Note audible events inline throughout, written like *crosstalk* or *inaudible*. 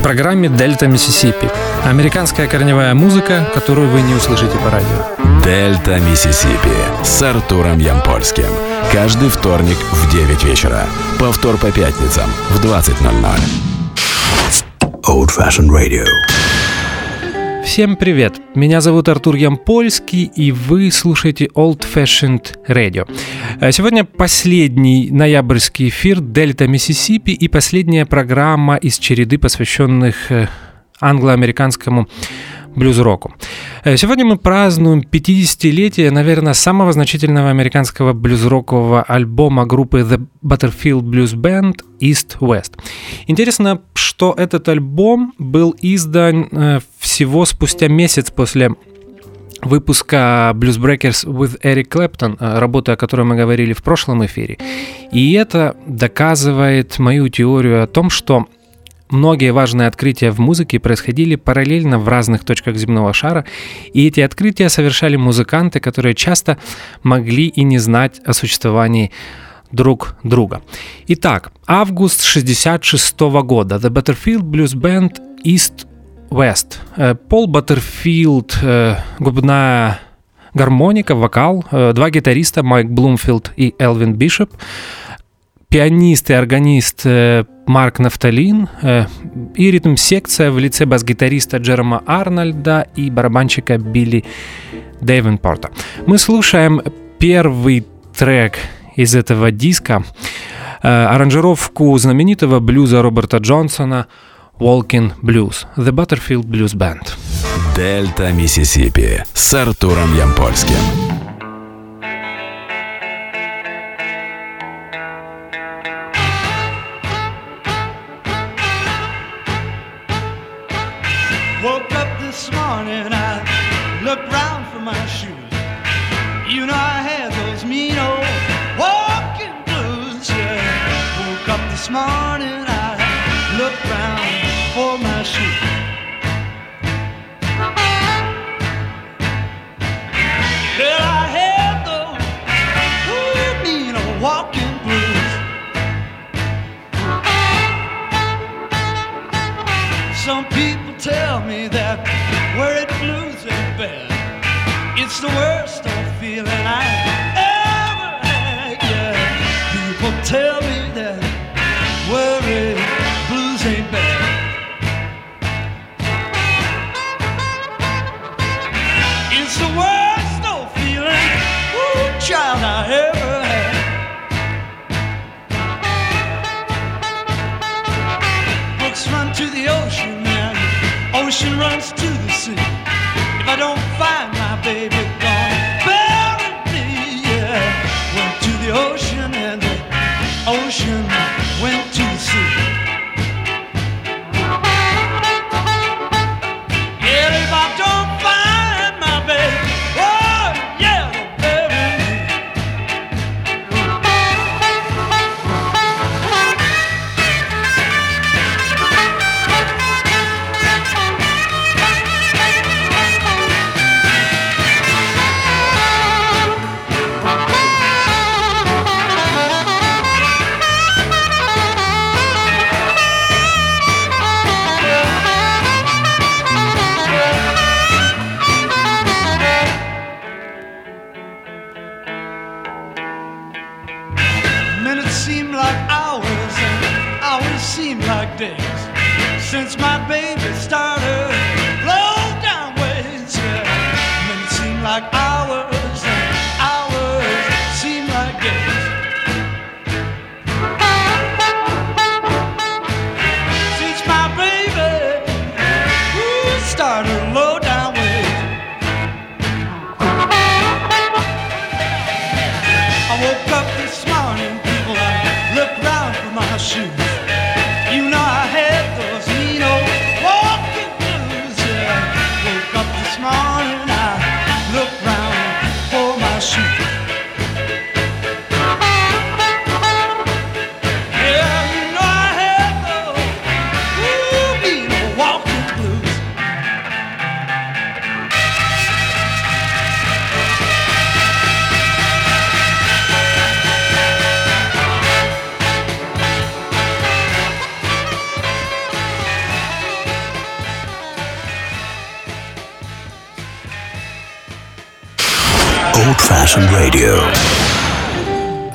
В программе «Дельта Миссисипи» Американская корневая музыка, которую вы не услышите по радио. «Дельта Миссисипи» с Артуром Ямпольским. Каждый вторник в 9 вечера. Повтор по пятницам в 20.00. Old Fashioned Radio. Всем привет! Меня зовут Артур Ямпольский, и вы слушаете Old Fashioned Radio. Э, сегодня последний ноябрьский эфир Дельта Миссисипи и последняя программа из череды, посвященных э, англо-американскому блюз-року. Э, сегодня мы празднуем 50-летие, наверное, самого значительного американского блюз-рокового альбома группы The Butterfield Blues Band East West. Интересно, что этот альбом был издан э, всего спустя месяц после выпуска Blues Breakers with Eric Clapton, э, работы, о которой мы говорили в прошлом эфире. И это доказывает мою теорию о том, что Многие важные открытия в музыке происходили параллельно в разных точках земного шара, и эти открытия совершали музыканты, которые часто могли и не знать о существовании друг друга. Итак, август 66 года. The Butterfield Blues Band East West. Э, Пол Баттерфилд, э, губная гармоника, вокал, э, два гитариста Майк Блумфилд и Элвин Бишоп, пианист и органист э, Марк Нафталин э, и ритм-секция в лице бас-гитариста Джерома Арнольда и барабанщика Билли Дэйвенпорта. Мы слушаем первый трек из этого диска, э, аранжировку знаменитого блюза Роберта Джонсона Walking Blues, The Butterfield Blues Band. Дельта Миссисипи с Артуром Ямпольским. It's the worst of feeling I ever had. Yeah, people tell me that worry, blues ain't bad. It's the worst old feeling, ooh, child, I ever had. Books run to the ocean and ocean runs to the sea. If I don't find my baby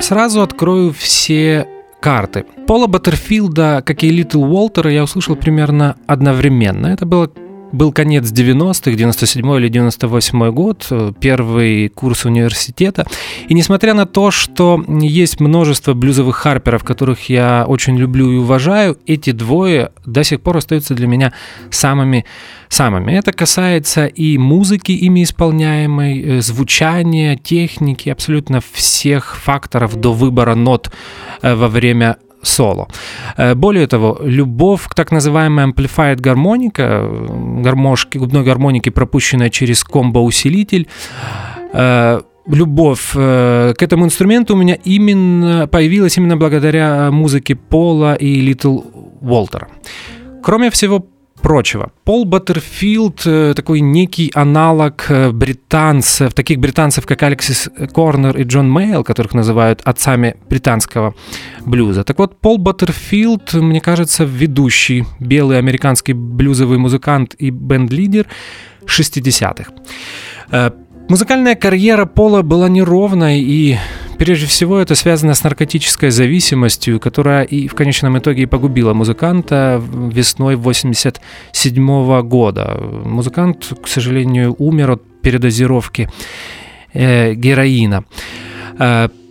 Сразу открою все карты. Пола Баттерфилда, как и Литл Уолтера, я услышал примерно одновременно. Это было был конец 90-х, 97 или 98 год, первый курс университета. И несмотря на то, что есть множество блюзовых харперов, которых я очень люблю и уважаю, эти двое до сих пор остаются для меня самыми самыми. Это касается и музыки, ими исполняемой, э, звучания, техники, абсолютно всех факторов до выбора нот э, во время соло. Э, более того, любовь к так называемой amplified гармоника, гармошки, губной гармоники, пропущенная через комбо-усилитель, любовь к этому инструменту у меня именно появилась именно благодаря музыке Пола и Литл Уолтера. Кроме всего прочего. Пол Баттерфилд э, такой некий аналог э, британцев, таких британцев, как Алексис Корнер и Джон Мейл, которых называют отцами британского блюза. Так вот, Пол Баттерфилд, мне кажется, ведущий белый американский блюзовый музыкант и бенд-лидер 60-х. Э, музыкальная карьера Пола была неровной и Прежде всего, это связано с наркотической зависимостью, которая и в конечном итоге и погубила музыканта весной 87 года. Музыкант, к сожалению, умер от передозировки э, героина.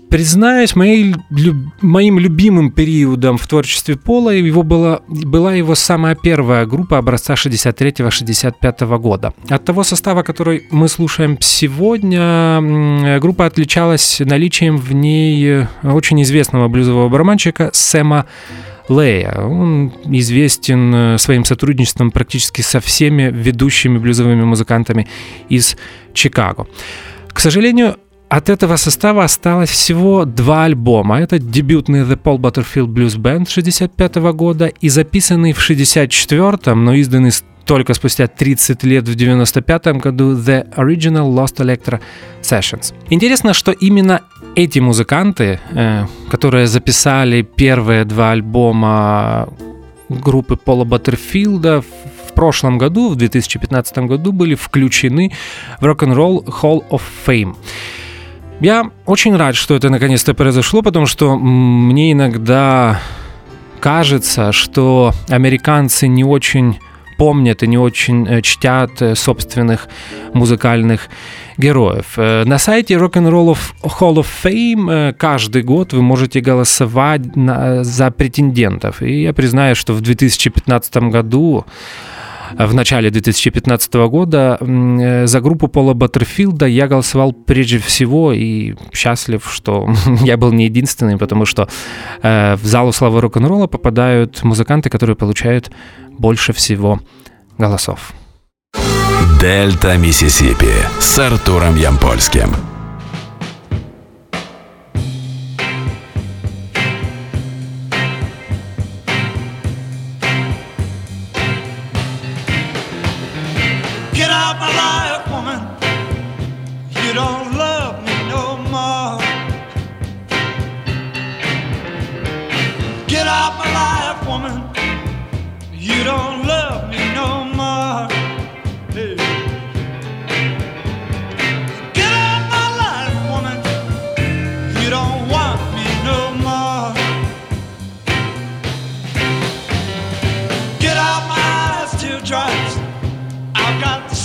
Э, Признаюсь, моей, люб, моим любимым периодом в творчестве Пола его была, была его самая первая группа образца 63-65 года. От того состава, который мы слушаем сегодня, группа отличалась наличием в ней очень известного блюзового барабанщика Сэма Лея. Он известен своим сотрудничеством практически со всеми ведущими блюзовыми музыкантами из Чикаго. К сожалению, от этого состава осталось всего два альбома. Это дебютный The Paul Butterfield Blues Band 65 года и записанный в 64-м, но изданный только спустя 30 лет в 95 году The Original Lost Electro Sessions. Интересно, что именно эти музыканты, э, которые записали первые два альбома группы Пола Баттерфилда в прошлом году, в 2015 году, были включены в Rock'n'Roll Hall of Fame. Я очень рад, что это наконец-то произошло, потому что мне иногда кажется, что американцы не очень помнят и не очень э, чтят э, собственных музыкальных героев. Э, на сайте Rock'n'Roll Hall of Fame каждый год вы можете голосовать за претендентов. И я признаю, что в 2015 году в начале 2015 года э, за группу Пола Баттерфилда я голосовал прежде всего и счастлив, что *laughs* я был не единственный, потому что э, в залу славы рок-н-ролла попадают музыканты, которые получают больше всего голосов. Дельта Миссисипи с Артуром Ямпольским.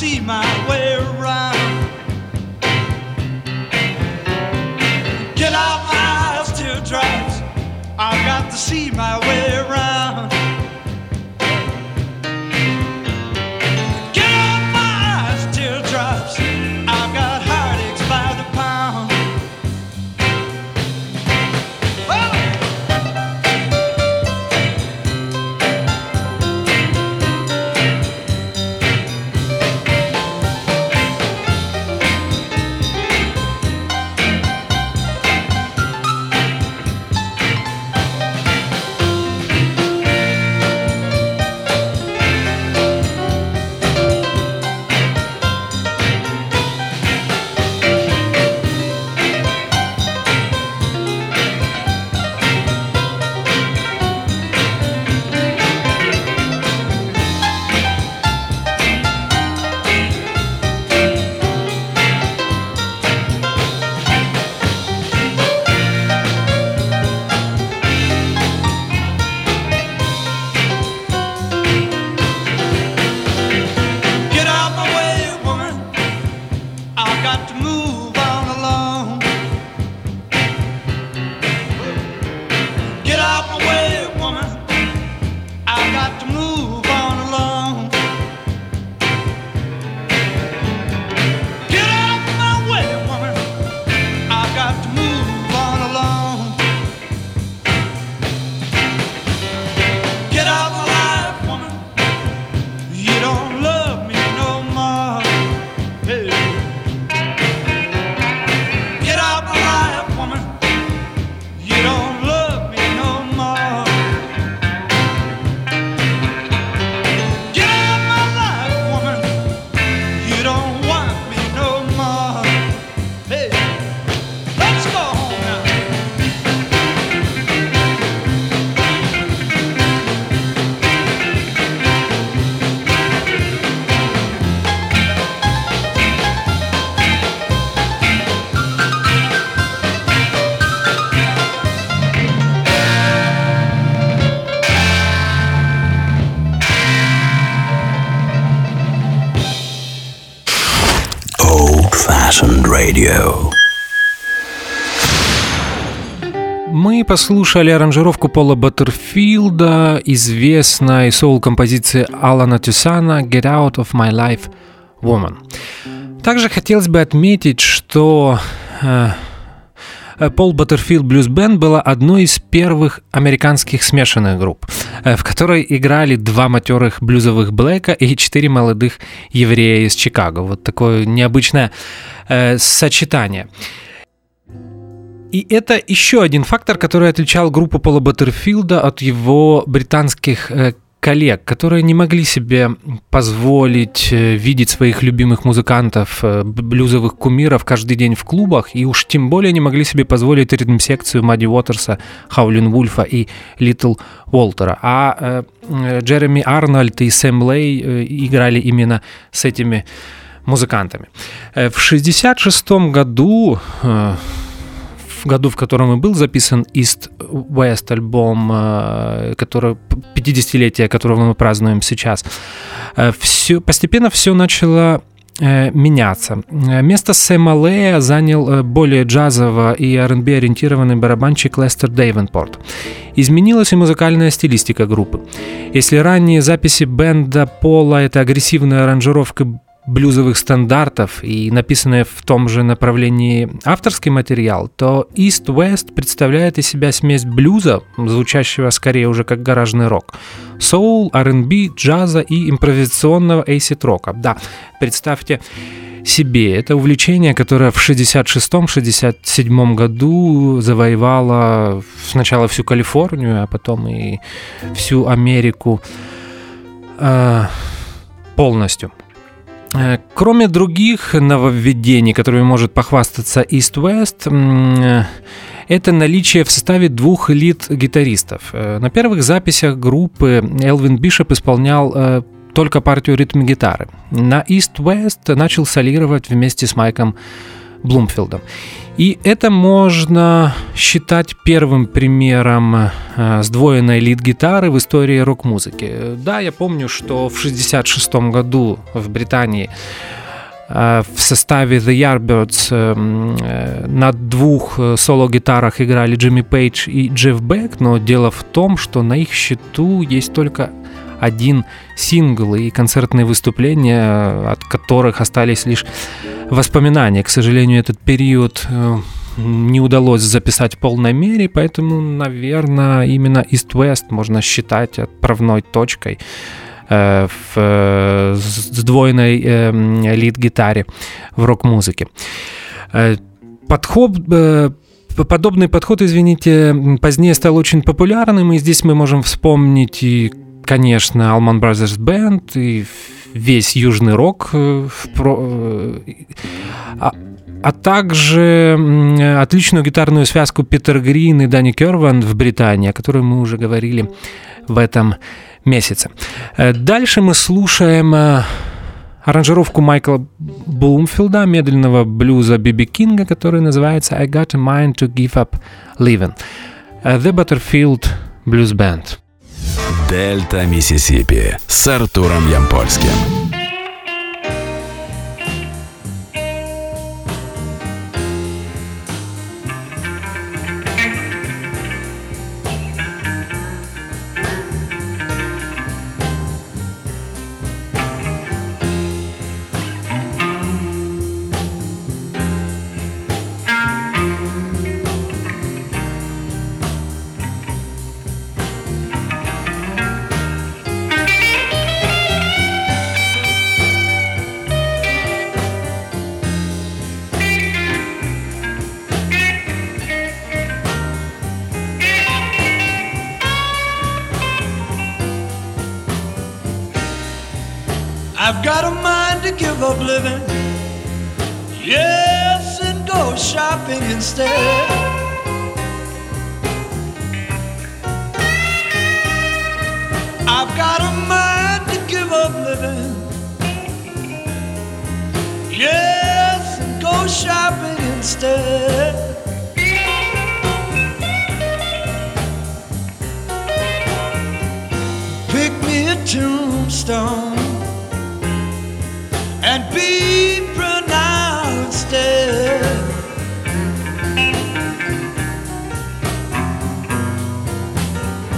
see my way around. Get out my eyes, teardrops. I've got to see my way around. Radio. Мы послушали аранжировку Пола Баттерфилда, известной соул-композиции Алана Тюсана «Get Out of My Life, Woman». Также хотелось бы отметить, что э, Пол Баттерфилд Блюз Бенд была одной из первых американских смешанных групп, э, в которой играли два матерых блюзовых блэка и четыре молодых еврея из Чикаго. Вот такое необычное э, сочетание. И это еще один фактор, который отличал группу Пола Баттерфилда от его британских э, коллег, которые не могли себе позволить э, видеть своих любимых музыкантов, э, блюзовых кумиров каждый день в клубах, и уж тем более не могли себе позволить ритм-секцию Мадди Уотерса, Хаулин Вульфа и Литл Уолтера. А э, Джереми Арнольд и Сэм Лей э, играли именно с этими музыкантами. Э, в 1966 году э, в году, в котором и был записан East West альбом, э, который, 50-летие которого мы празднуем сейчас, э, все, постепенно все начало э, меняться. Место Сэма Лея занял более джазово и R&B ориентированный барабанщик Лестер Дейвенпорт. Изменилась и музыкальная стилистика группы. Если ранние записи бенда Пола — это агрессивная аранжировка блюзовых стандартов и написанный в том же направлении авторский материал, то East West представляет из себя смесь блюза, звучащего скорее уже как гаражный рок, соул, R&B, джаза и импровизационного acid-рока. Да, представьте себе. Это увлечение, которое в 66-67 году завоевало сначала всю Калифорнию, а потом и всю Америку э, полностью. Э, кроме других нововведений, которыми может похвастаться East West, э, это наличие в составе двух лид-гитаристов. Э, на первых записях группы Элвин Бишоп исполнял только партию ритм-гитары. На East West начал солировать вместе с Майком Блумфилдом. И это можно считать первым примером э, сдвоенной лид-гитары в истории рок-музыки. Да, я помню, что в 1966 году в Британии э, в составе The Yardbirds э, на двух соло-гитарах играли Джимми Пейдж и Джефф Бек, но дело в том, что на их счету есть только один сингл и концертные выступления, от которых остались лишь воспоминания. К сожалению, этот период э, не удалось записать в полной мере, поэтому, наверное, именно East West можно считать отправной точкой э, в сдвоенной э, лид-гитаре в рок-музыке. Подход подобный подход, извините, позднее стал очень популярным, и здесь мы можем вспомнить и конечно, Allman Brothers Band и весь южный рок, э, э, а, а также отличную гитарную связку Питер Грин и Дани Керван в Британии, о которой мы уже говорили в этом месяце. Э, дальше мы слушаем аранжировку Майкла Блумфилда, медленного блюза Биби Кинга, который называется «I got a mind to give up living». The Butterfield Blues Band. Дельта Миссисипи с Артуром Ямпольским.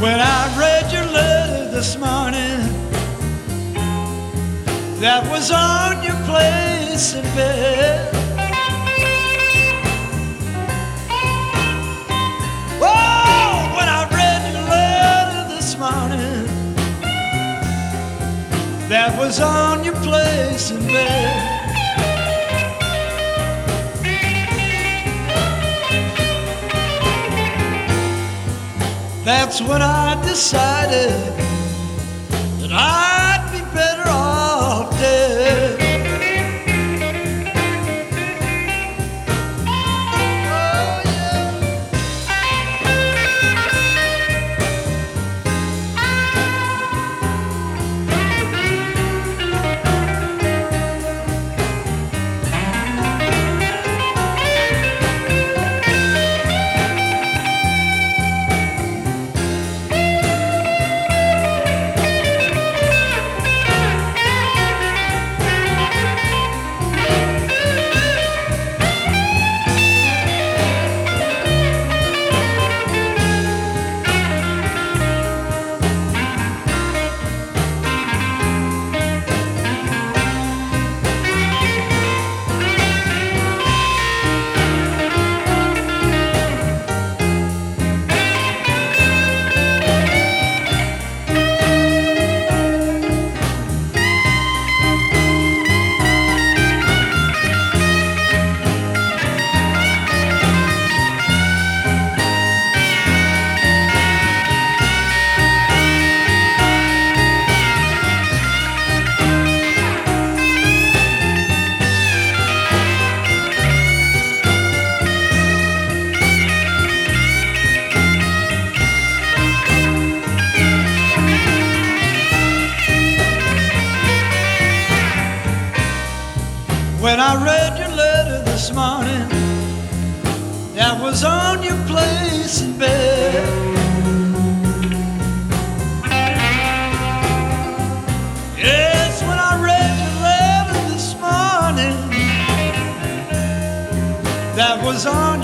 When I read your letter this morning, that was on your place in bed. Oh, when I read your letter this morning, that was on your place in bed. That's when I decided that I'd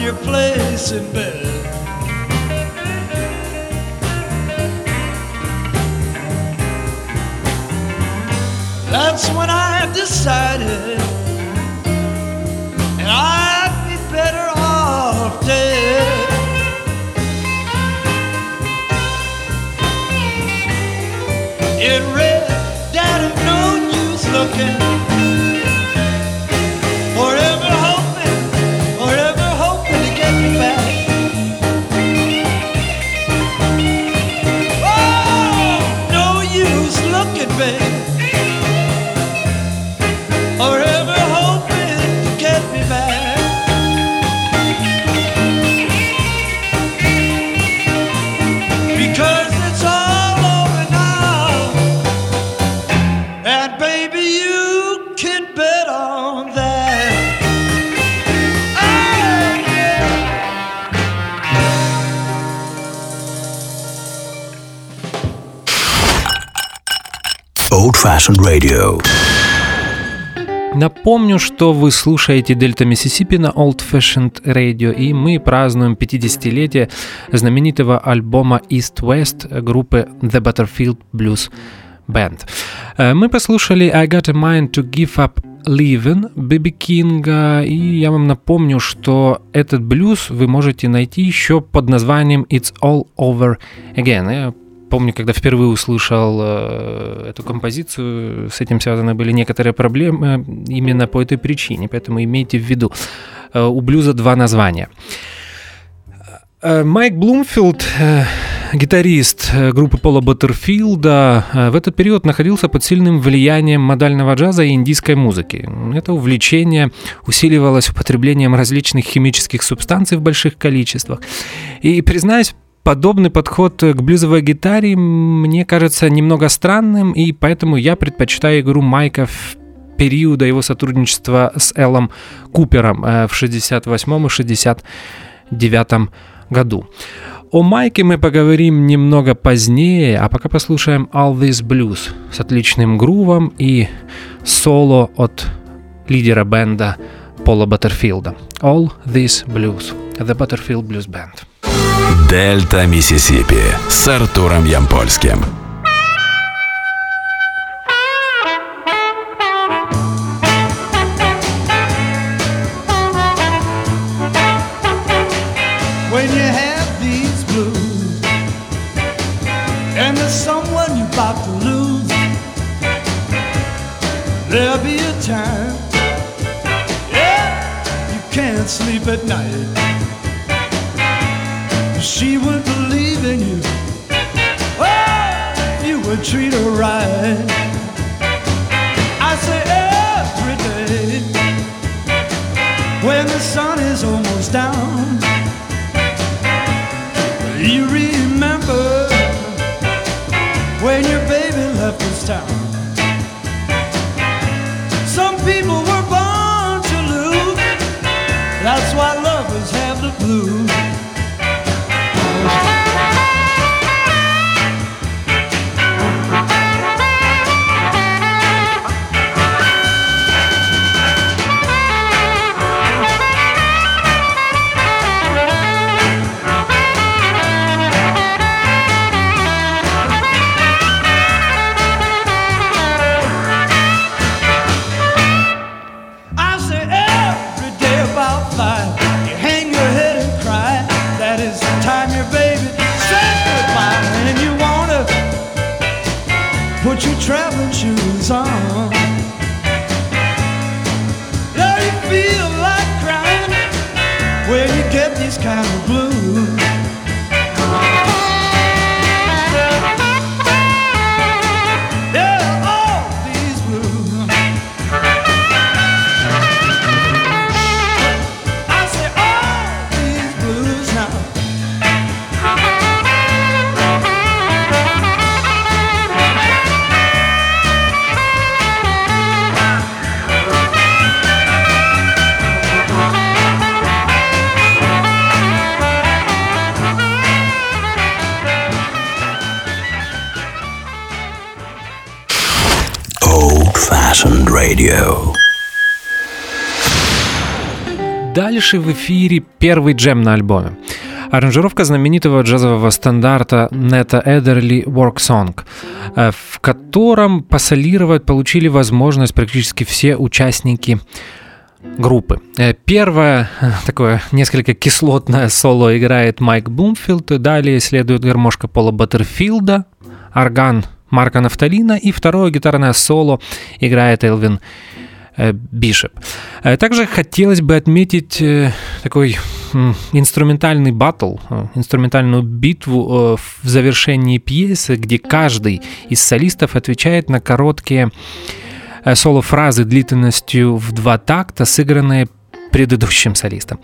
your place in bed. That's when I decided and I'd be better off dead. It read, Daddy, no use looking. Fashioned Radio. Напомню, что вы слушаете Дельта Миссисипи на Old Fashioned Radio, и мы празднуем 50-летие знаменитого альбома East West группы The Butterfield Blues Band. Э, Мы послушали I Got a Mind to Give Up Living Биби Кинга, и я вам напомню, что этот блюз вы можете найти еще под названием It's All Over Again. Я помню, когда впервые услышал э, эту композицию, с этим связаны были некоторые проблемы именно по этой причине, поэтому имейте в виду. Э, у блюза два названия. Э, Майк Блумфилд, э, гитарист э, группы Пола Баттерфилда, э, в этот период находился под сильным влиянием модального джаза и индийской музыки. Это увлечение усиливалось употреблением различных химических субстанций в больших количествах. И, признаюсь, подобный подход к блюзовой гитаре мне кажется немного странным, и поэтому я предпочитаю игру Майка в периода его сотрудничества с Эллом Купером э, в 68 и 69 году. О Майке мы поговорим немного позднее, а пока послушаем All This Blues с отличным грувом и соло от лидера бенда Пола Баттерфилда. All This Blues, The Butterfield Blues Band. Дельта Миссисипи с Артуром Ямпольским. when you have these blues and there's someone you're about to lose there'll be a time yeah you can't sleep at night she would believe in you. Oh you would treat her right Дальше в эфире первый джем на альбоме. Аранжировка знаменитого джазового стандарта Нета Эдерли «Work Song», э, в котором посолировать получили возможность практически все участники группы. Э, Первое *laughs* такое несколько кислотное соло играет Майк Блумфилд, далее следует гармошка Пола Баттерфилда, орган Марка Нафталина и второе гитарное соло играет Элвин Бишоп. Э, Также хотелось бы отметить э, такой инструментальный батл, э, инструментальную битву э, в завершении пьесы, где каждый из солистов отвечает на короткие э, соло-фразы длительностью в два такта, сыгранные предыдущим солистом.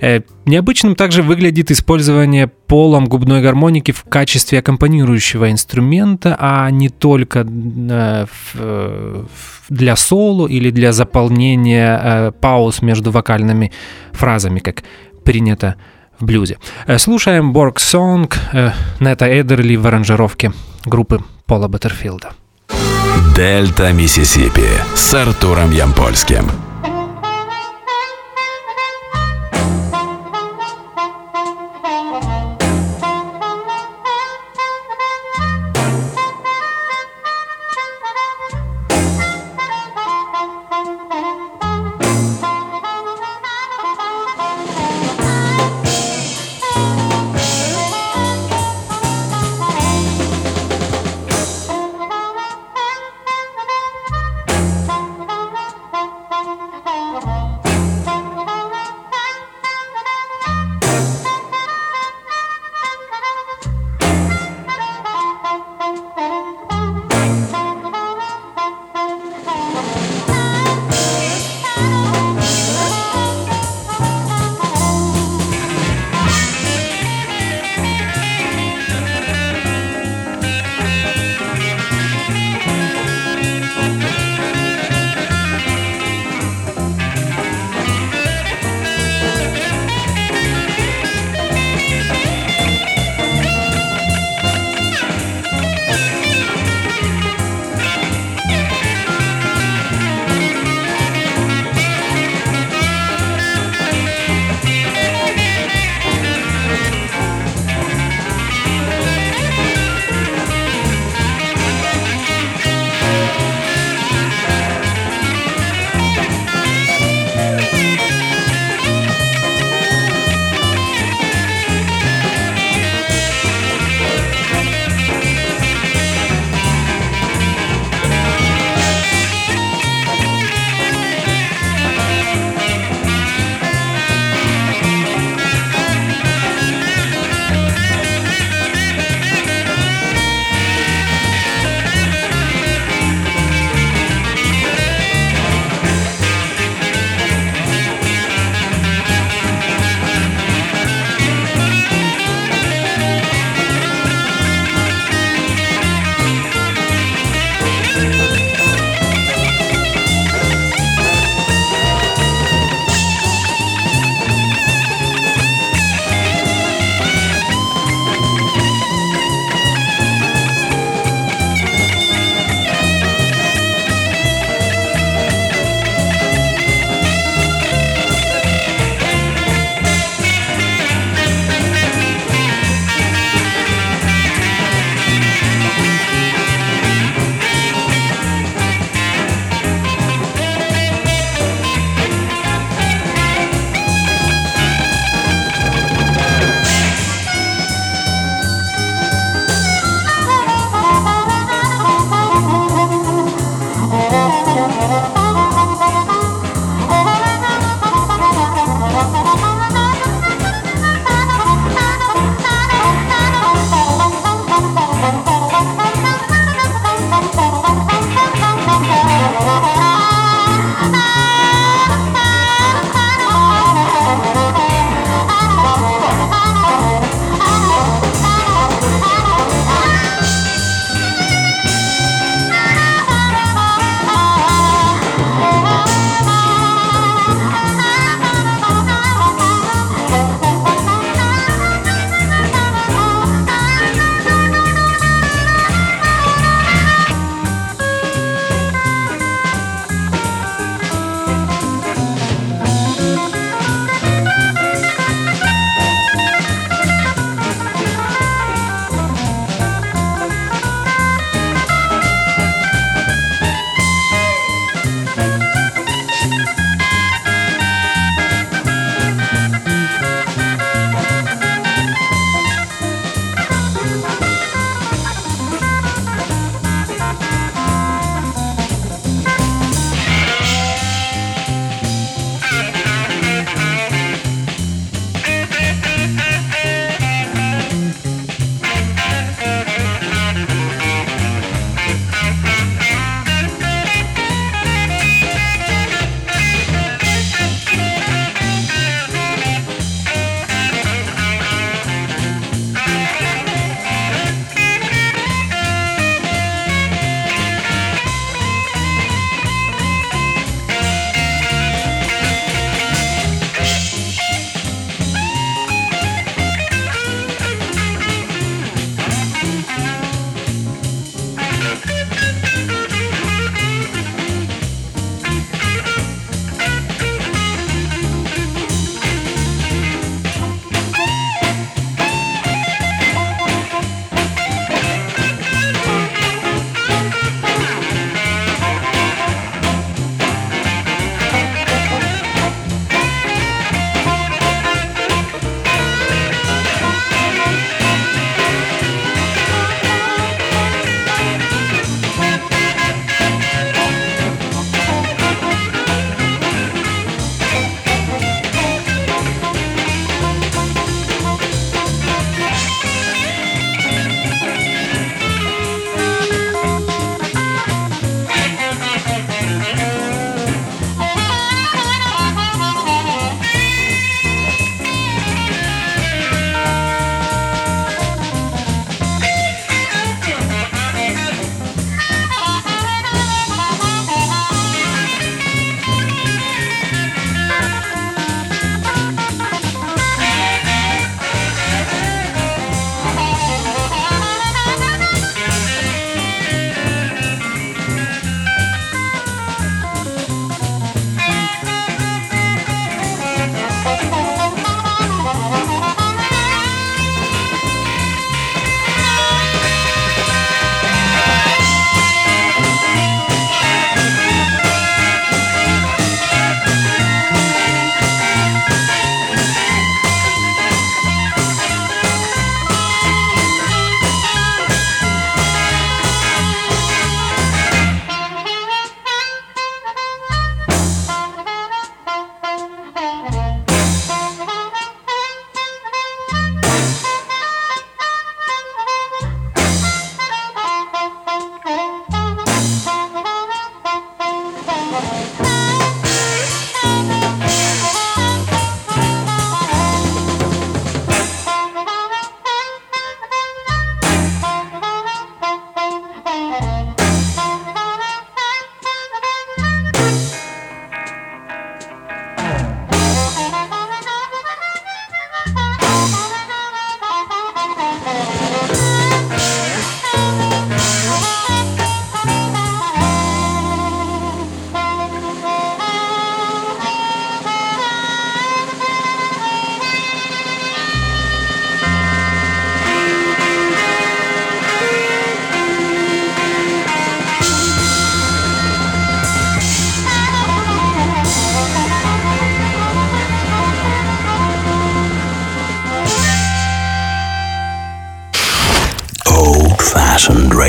Э, Необычным также выглядит использование полом губной гармоники в качестве аккомпанирующего инструмента, а не только э, э, для соло или для заполнения пауз между вокальными фразами, как принято в блюзе. Слушаем Borg Song Нета Эдерли в аранжировке группы Пола Баттерфилда. Дельта Миссисипи с Артуром Ямпольским.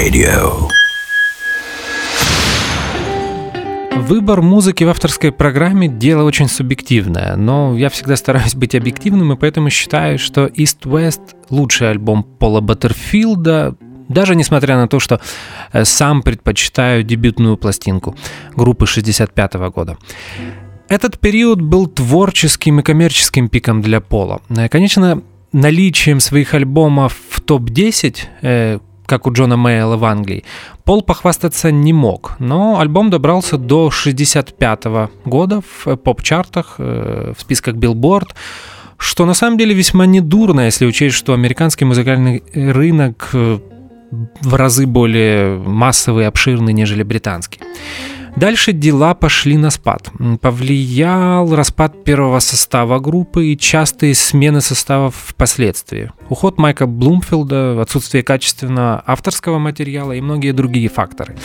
Radio. Выбор музыки в авторской программе – дело очень субъективное, но я всегда стараюсь быть объективным, и поэтому считаю, что East West – лучший альбом Пола Баттерфилда, даже несмотря на то, что э, сам предпочитаю дебютную пластинку группы 65 года. Этот период был творческим и коммерческим пиком для Пола. Э, конечно, наличием своих альбомов в топ-10, как у Джона Мейла в Англии, Пол похвастаться не мог, но альбом добрался до 65 года в поп-чартах, э, в списках Billboard, что на самом деле весьма недурно, если учесть, что американский музыкальный рынок э, в разы более массовый и обширный, нежели британский. Дальше дела пошли на спад. Повлиял распад первого состава группы и частые смены составов впоследствии. Уход Майка Блумфилда, отсутствие качественного авторского материала и многие другие факторы.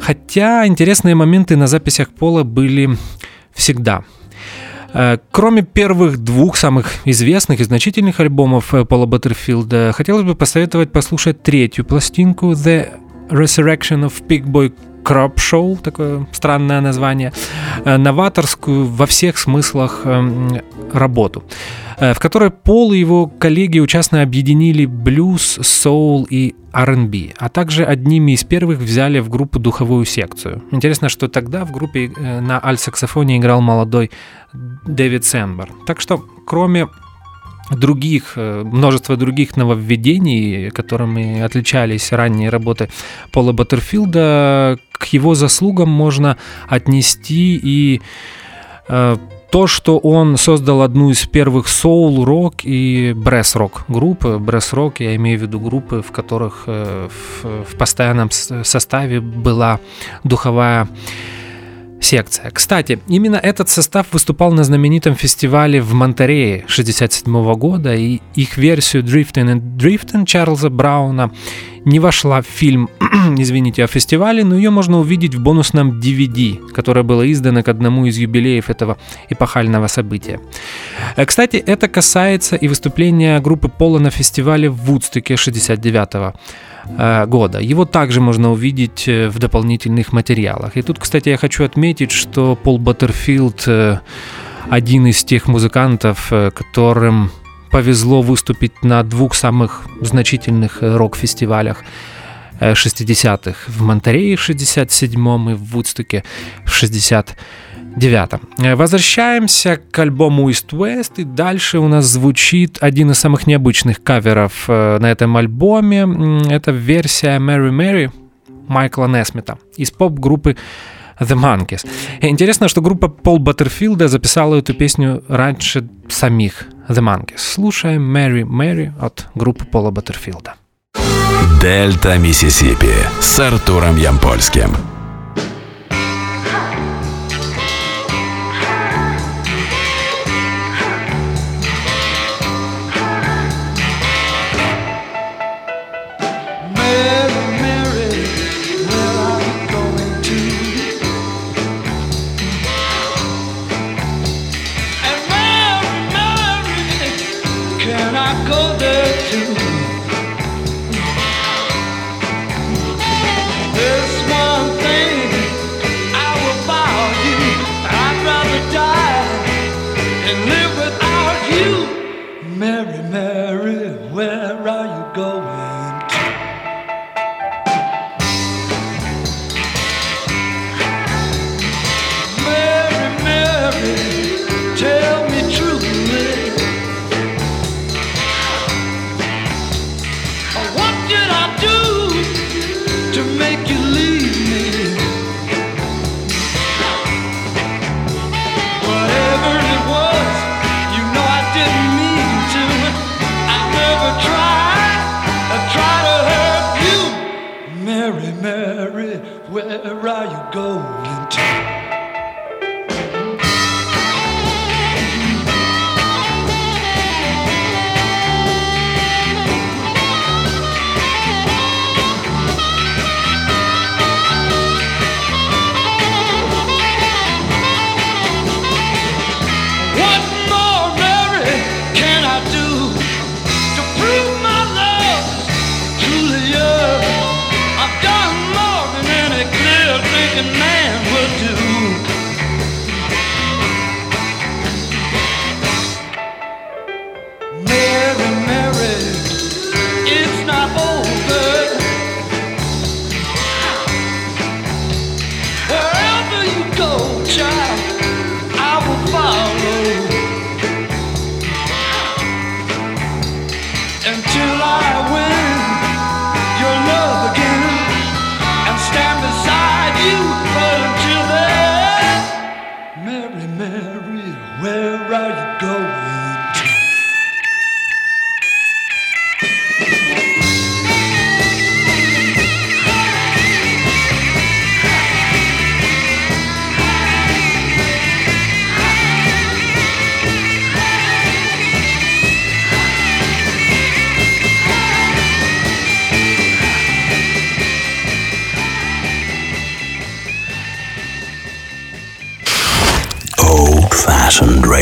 Хотя интересные моменты на записях Пола были всегда. Э, кроме первых двух самых известных и значительных альбомов э, Пола Баттерфилда, хотелось бы посоветовать послушать третью пластинку The Resurrection of Pig Boy Crop Show, такое странное название, э, новаторскую во всех смыслах эм, работу, э, в которой Пол и его коллеги участно объединили блюз, соул и R&B, а также одними из первых взяли в группу духовую секцию. Интересно, что тогда в группе э, на аль-саксофоне играл молодой Дэвид Сэмбер. Так что, кроме других, множество других нововведений, которыми отличались ранние работы Пола Баттерфилда, к его заслугам можно отнести и э, то, что он создал одну из первых соул-рок и бресс-рок группы. Бресс-рок, я имею в виду группы, в которых э, в, в постоянном составе была духовая секция. Кстати, именно этот состав выступал на знаменитом фестивале в Монтерее 1967 года, и их версию Drifting and Drifting Чарльза Брауна не вошла в фильм, *clears throat* извините, о фестивале, но ее можно увидеть в бонусном DVD, которое было издано к одному из юбилеев этого эпохального события. Э, кстати, это касается и выступления группы Пола на фестивале в Вудстоке 69 -го года. Его также можно увидеть э, в дополнительных материалах. И тут, кстати, я хочу отметить, что Пол Баттерфилд э, один из тех музыкантов, которым повезло выступить на двух самых значительных рок-фестивалях 60-х в Монтерее в 67-м и в Вудстоке в 60 девятом. Э, возвращаемся к альбому East West, и дальше у нас звучит один из самых необычных каверов э, на этом альбоме. Это версия Mary Mary Майкла Несмита из поп-группы The Monkeys. Интересно, что группа Пол Баттерфилда записала эту песню раньше самих The Monkeys. Слушаем Mary Mary от группы Пола Баттерфилда. Дельта Миссисипи с Артуром Ямпольским.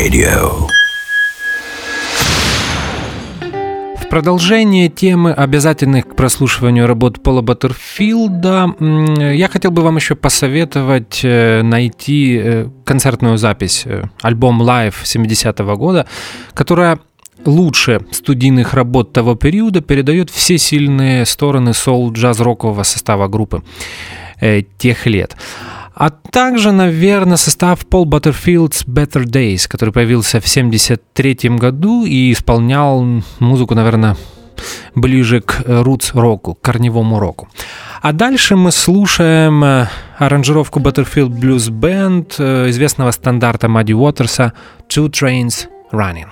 Radio. В продолжение темы, обязательных к прослушиванию работ Пола Баттерфилда, я хотел бы вам еще посоветовать э, найти э, концертную запись, э, альбом Live 70-го года, которая лучше студийных работ того периода передает все сильные стороны соул-джаз-рокового состава группы тех лет. А также, наверное, состав Paul Butterfield's Better Days, который появился в 1973 году и исполнял музыку, наверное, ближе к roots року, корневому року. А дальше мы слушаем э, аранжировку Butterfield Blues Band э, известного стандарта Мадди Уотерса «Two Trains Running».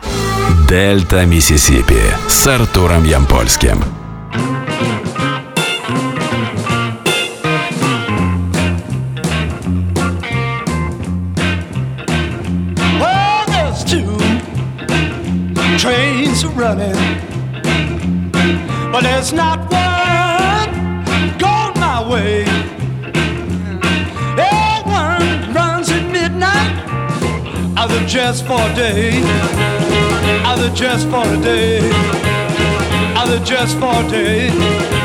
Дельта Миссисипи с Артуром Ямпольским. Running, but there's not one going my way. Everyone runs at midnight, either just for a day, either just for a day, either just for a day.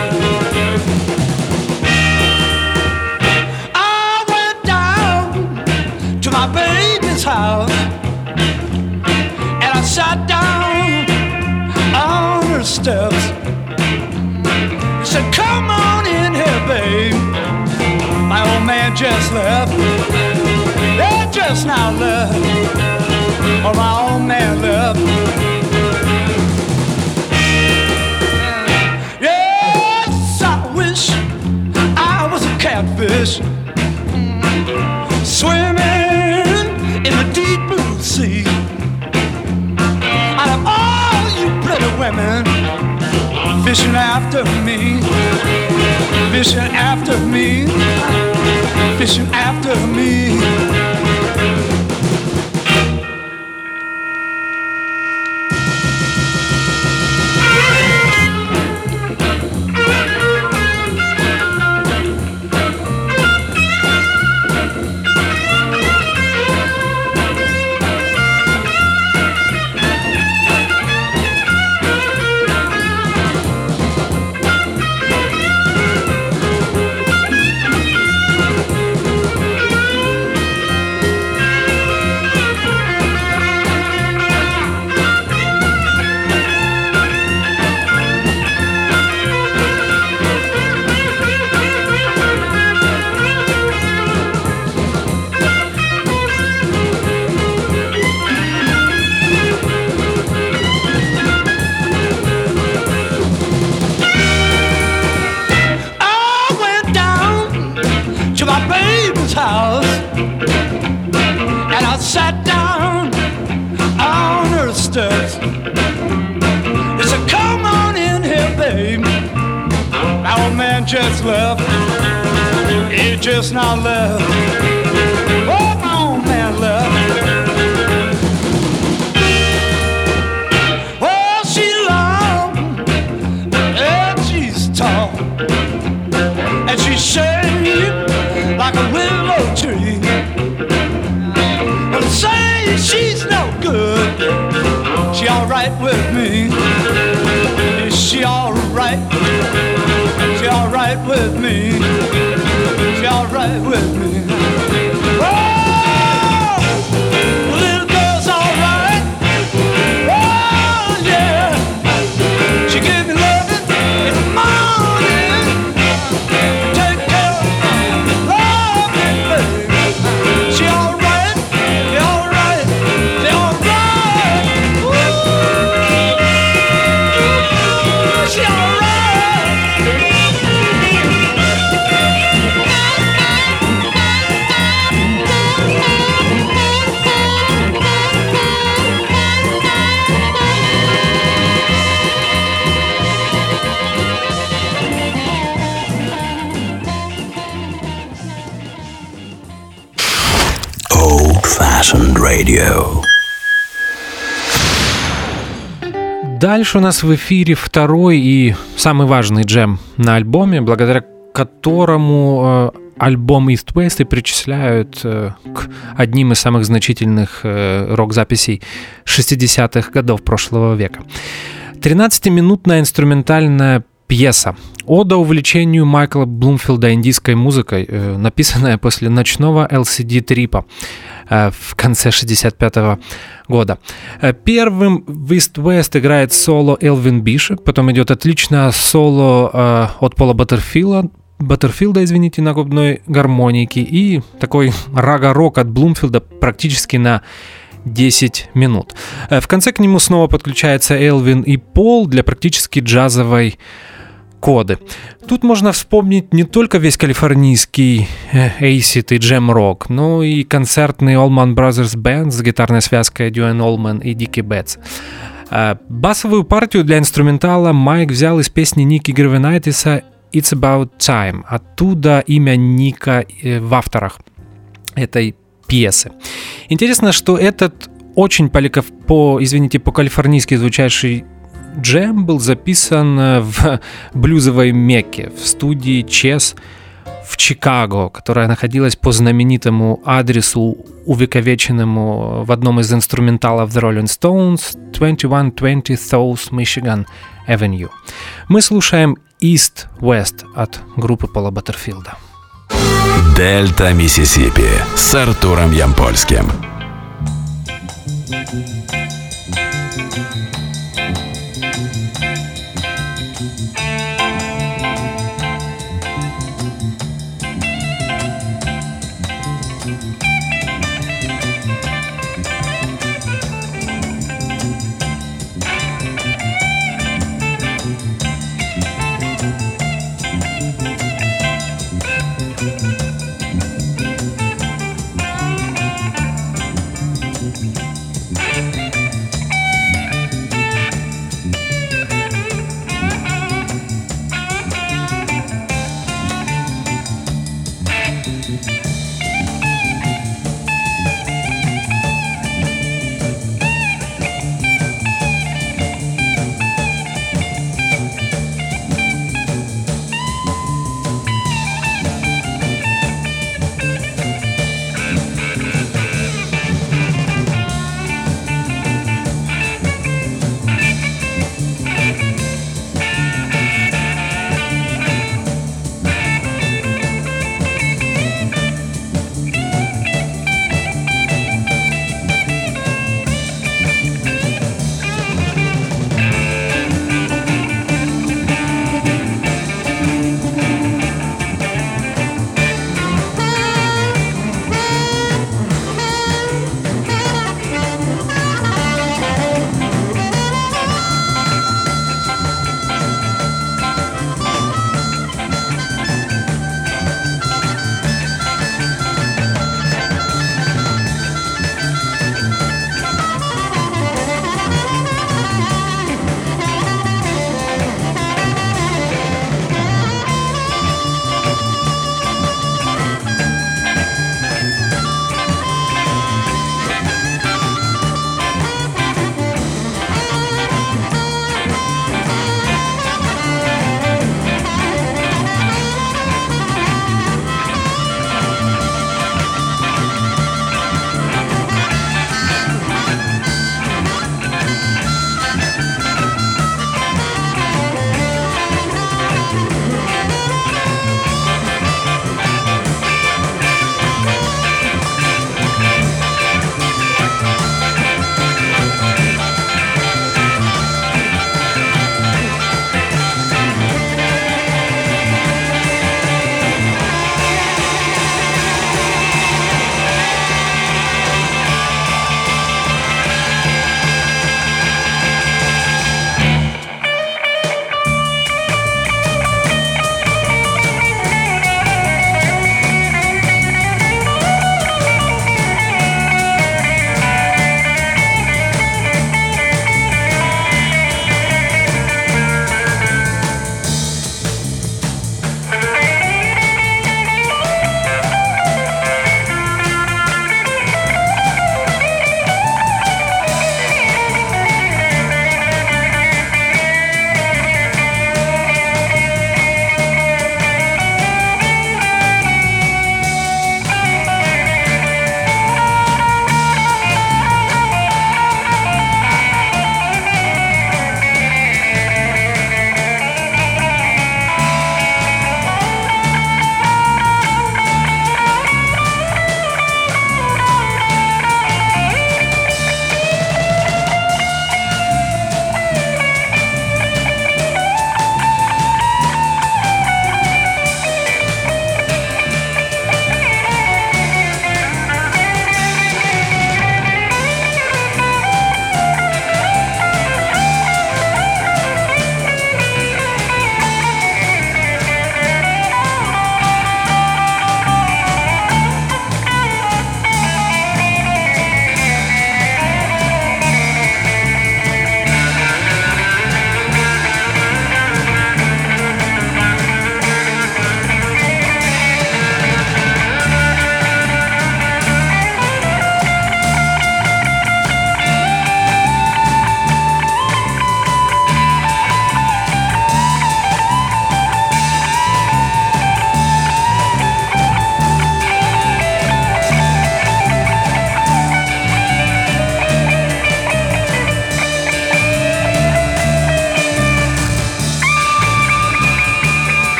Just now left. Oh, my old man left. Yes, I wish I was a catfish swimming in the deep blue sea. Out of all you pretty women fishing after me, fishing after me, fishing after me. Just left. He just not left. Oh, with me. She alright with me. Radio. Дальше у нас в эфире второй и самый важный джем на альбоме, благодаря которому э, альбом East West и причисляют э, к одним из самых значительных э, рок-записей 60-х годов прошлого века. 13-минутная инструментальная пьеса. Ода увлечению Майкла Блумфилда индийской музыкой, э, написанная после ночного LCD-трипа э, в конце 65 года. Э, Первым в East West играет соло Элвин Бишоп, потом идет отличное соло от Пола Баттерфилда, Баттерфилда, извините, на губной гармонике и такой рага-рок от Блумфилда практически на 10 минут. В конце к нему снова подключается Элвин и Пол для практически джазовой коды. Тут можно вспомнить не только весь калифорнийский acid и джем-рок, но и концертный Allman Brothers Band с гитарной связкой Дюэн Олман и Дики Бетс. Басовую партию для инструментала Майк взял из песни Ники Гривенайтиса «It's About Time». Оттуда имя Ника в авторах этой пьесы. Интересно, что этот очень по, по извините, по-калифорнийски звучащий джем был записан в блюзовой Мекке, в студии Чес в Чикаго, которая находилась по знаменитому адресу, увековеченному в одном из инструменталов The Rolling Stones, 2120 South Michigan Avenue. Мы слушаем East West от группы Пола Баттерфилда. Дельта Миссисипи с Артуром Ямпольским.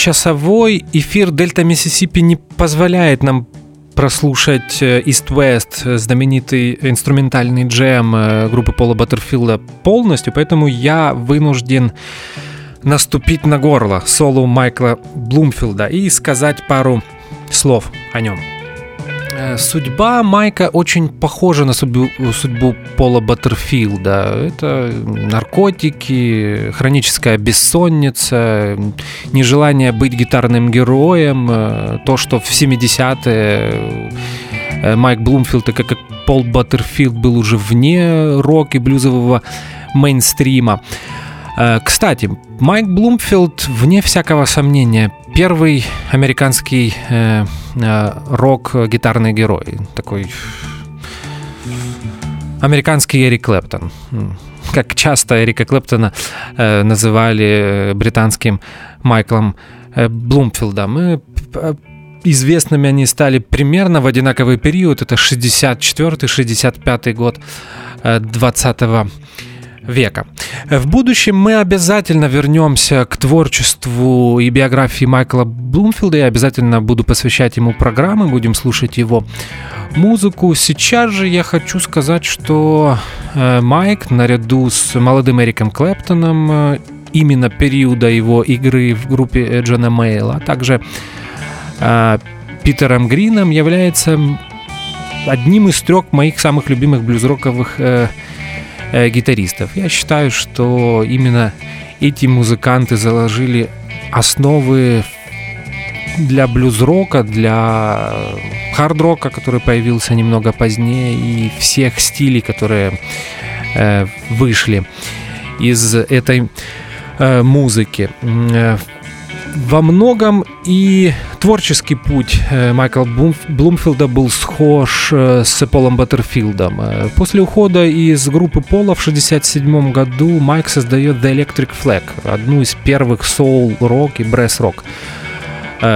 Часовой эфир Дельта Миссисипи не позволяет нам прослушать э, East West, знаменитый инструментальный джем э, группы Пола Баттерфилда полностью, поэтому я вынужден наступить на горло соло Майкла Блумфилда и сказать пару слов о нем. Э, судьба Майка очень похожа на судьбу, судьбу Пола Баттерфилда. Это наркотики, хроническая бессонница, нежелание быть гитарным героем, э, то, что в 70-е э, Майк Блумфилд, так как Пол Баттерфилд был уже вне рок и блюзового мейнстрима. Кстати, Майк Блумфилд, вне всякого сомнения, первый американский э, э, рок-гитарный герой. Такой американский Эрик Клэптон. Как часто Эрика Клэптона э, называли э, британским Майклом э, Блумфилдом. И, э, известными они стали примерно в одинаковый период. Это 64-65 год 20 века. В будущем мы обязательно вернемся к творчеству и биографии Майкла Блумфилда. Я обязательно буду посвящать ему программы, будем слушать его музыку. Сейчас же я хочу сказать, что э, Майк наряду с молодым Эриком Клэптоном э, именно периода его игры в группе Джона Мейла, а также э, Питером Грином является одним из трех моих самых любимых блюзроковых э, гитаристов. Я считаю, что именно эти музыканты заложили основы для блюз-рока, для хард-рока, который появился немного позднее, и всех стилей, которые э, вышли из этой э, музыки. Во многом и творческий путь э, Майкла Блумфилда был схож э, с Полом Баттерфилдом. Э, после ухода из группы Пола в 1967 году Майк создает The Electric Flag, одну из первых соул-рок и бресс-рок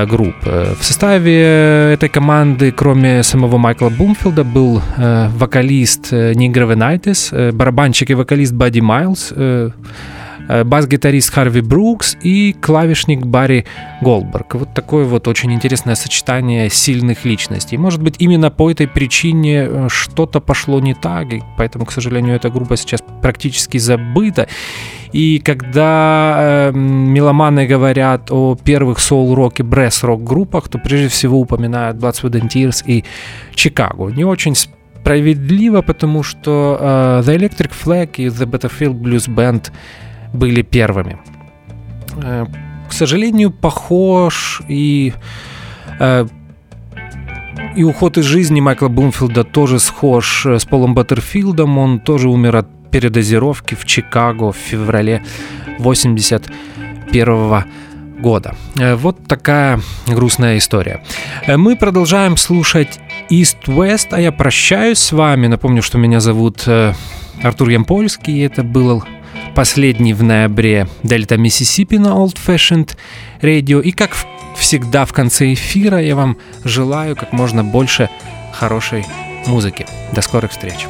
групп. В составе этой команды, кроме самого Майкла Бумфилда, был вокалист Ник Гравенайтис, барабанщик и вокалист Бадди Майлз, бас-гитарист Харви Брукс и клавишник Барри Голдберг. Вот такое вот очень интересное сочетание сильных личностей. Может быть, именно по этой причине э, что-то пошло не так, и поэтому, к сожалению, эта группа сейчас практически забыта. И когда э, меломаны говорят о первых соул-рок и бресс-рок группах, то прежде всего упоминают Blood, Sweat and Tears и Чикаго. Не очень справедливо, потому что э, The Electric Flag и The Battlefield Blues Band были первыми. Э, к сожалению, похож и э, и уход из жизни Майкла Блумфилда тоже схож э, с Полом Баттерфилдом. Он тоже умер от передозировки в Чикаго в феврале 81 года. Вот такая грустная история. Мы продолжаем слушать East West, а я прощаюсь с вами. Напомню, что меня зовут Артур Ямпольский, и это был последний в ноябре Дельта Миссисипи на Old Fashioned Radio. И как всегда в конце эфира я вам желаю как можно больше хорошей музыки. До скорых встреч!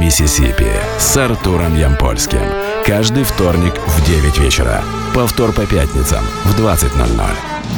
Миссисипи с Артуром Ямпольским. Каждый вторник в 9 вечера. Повтор по пятницам в 20.00.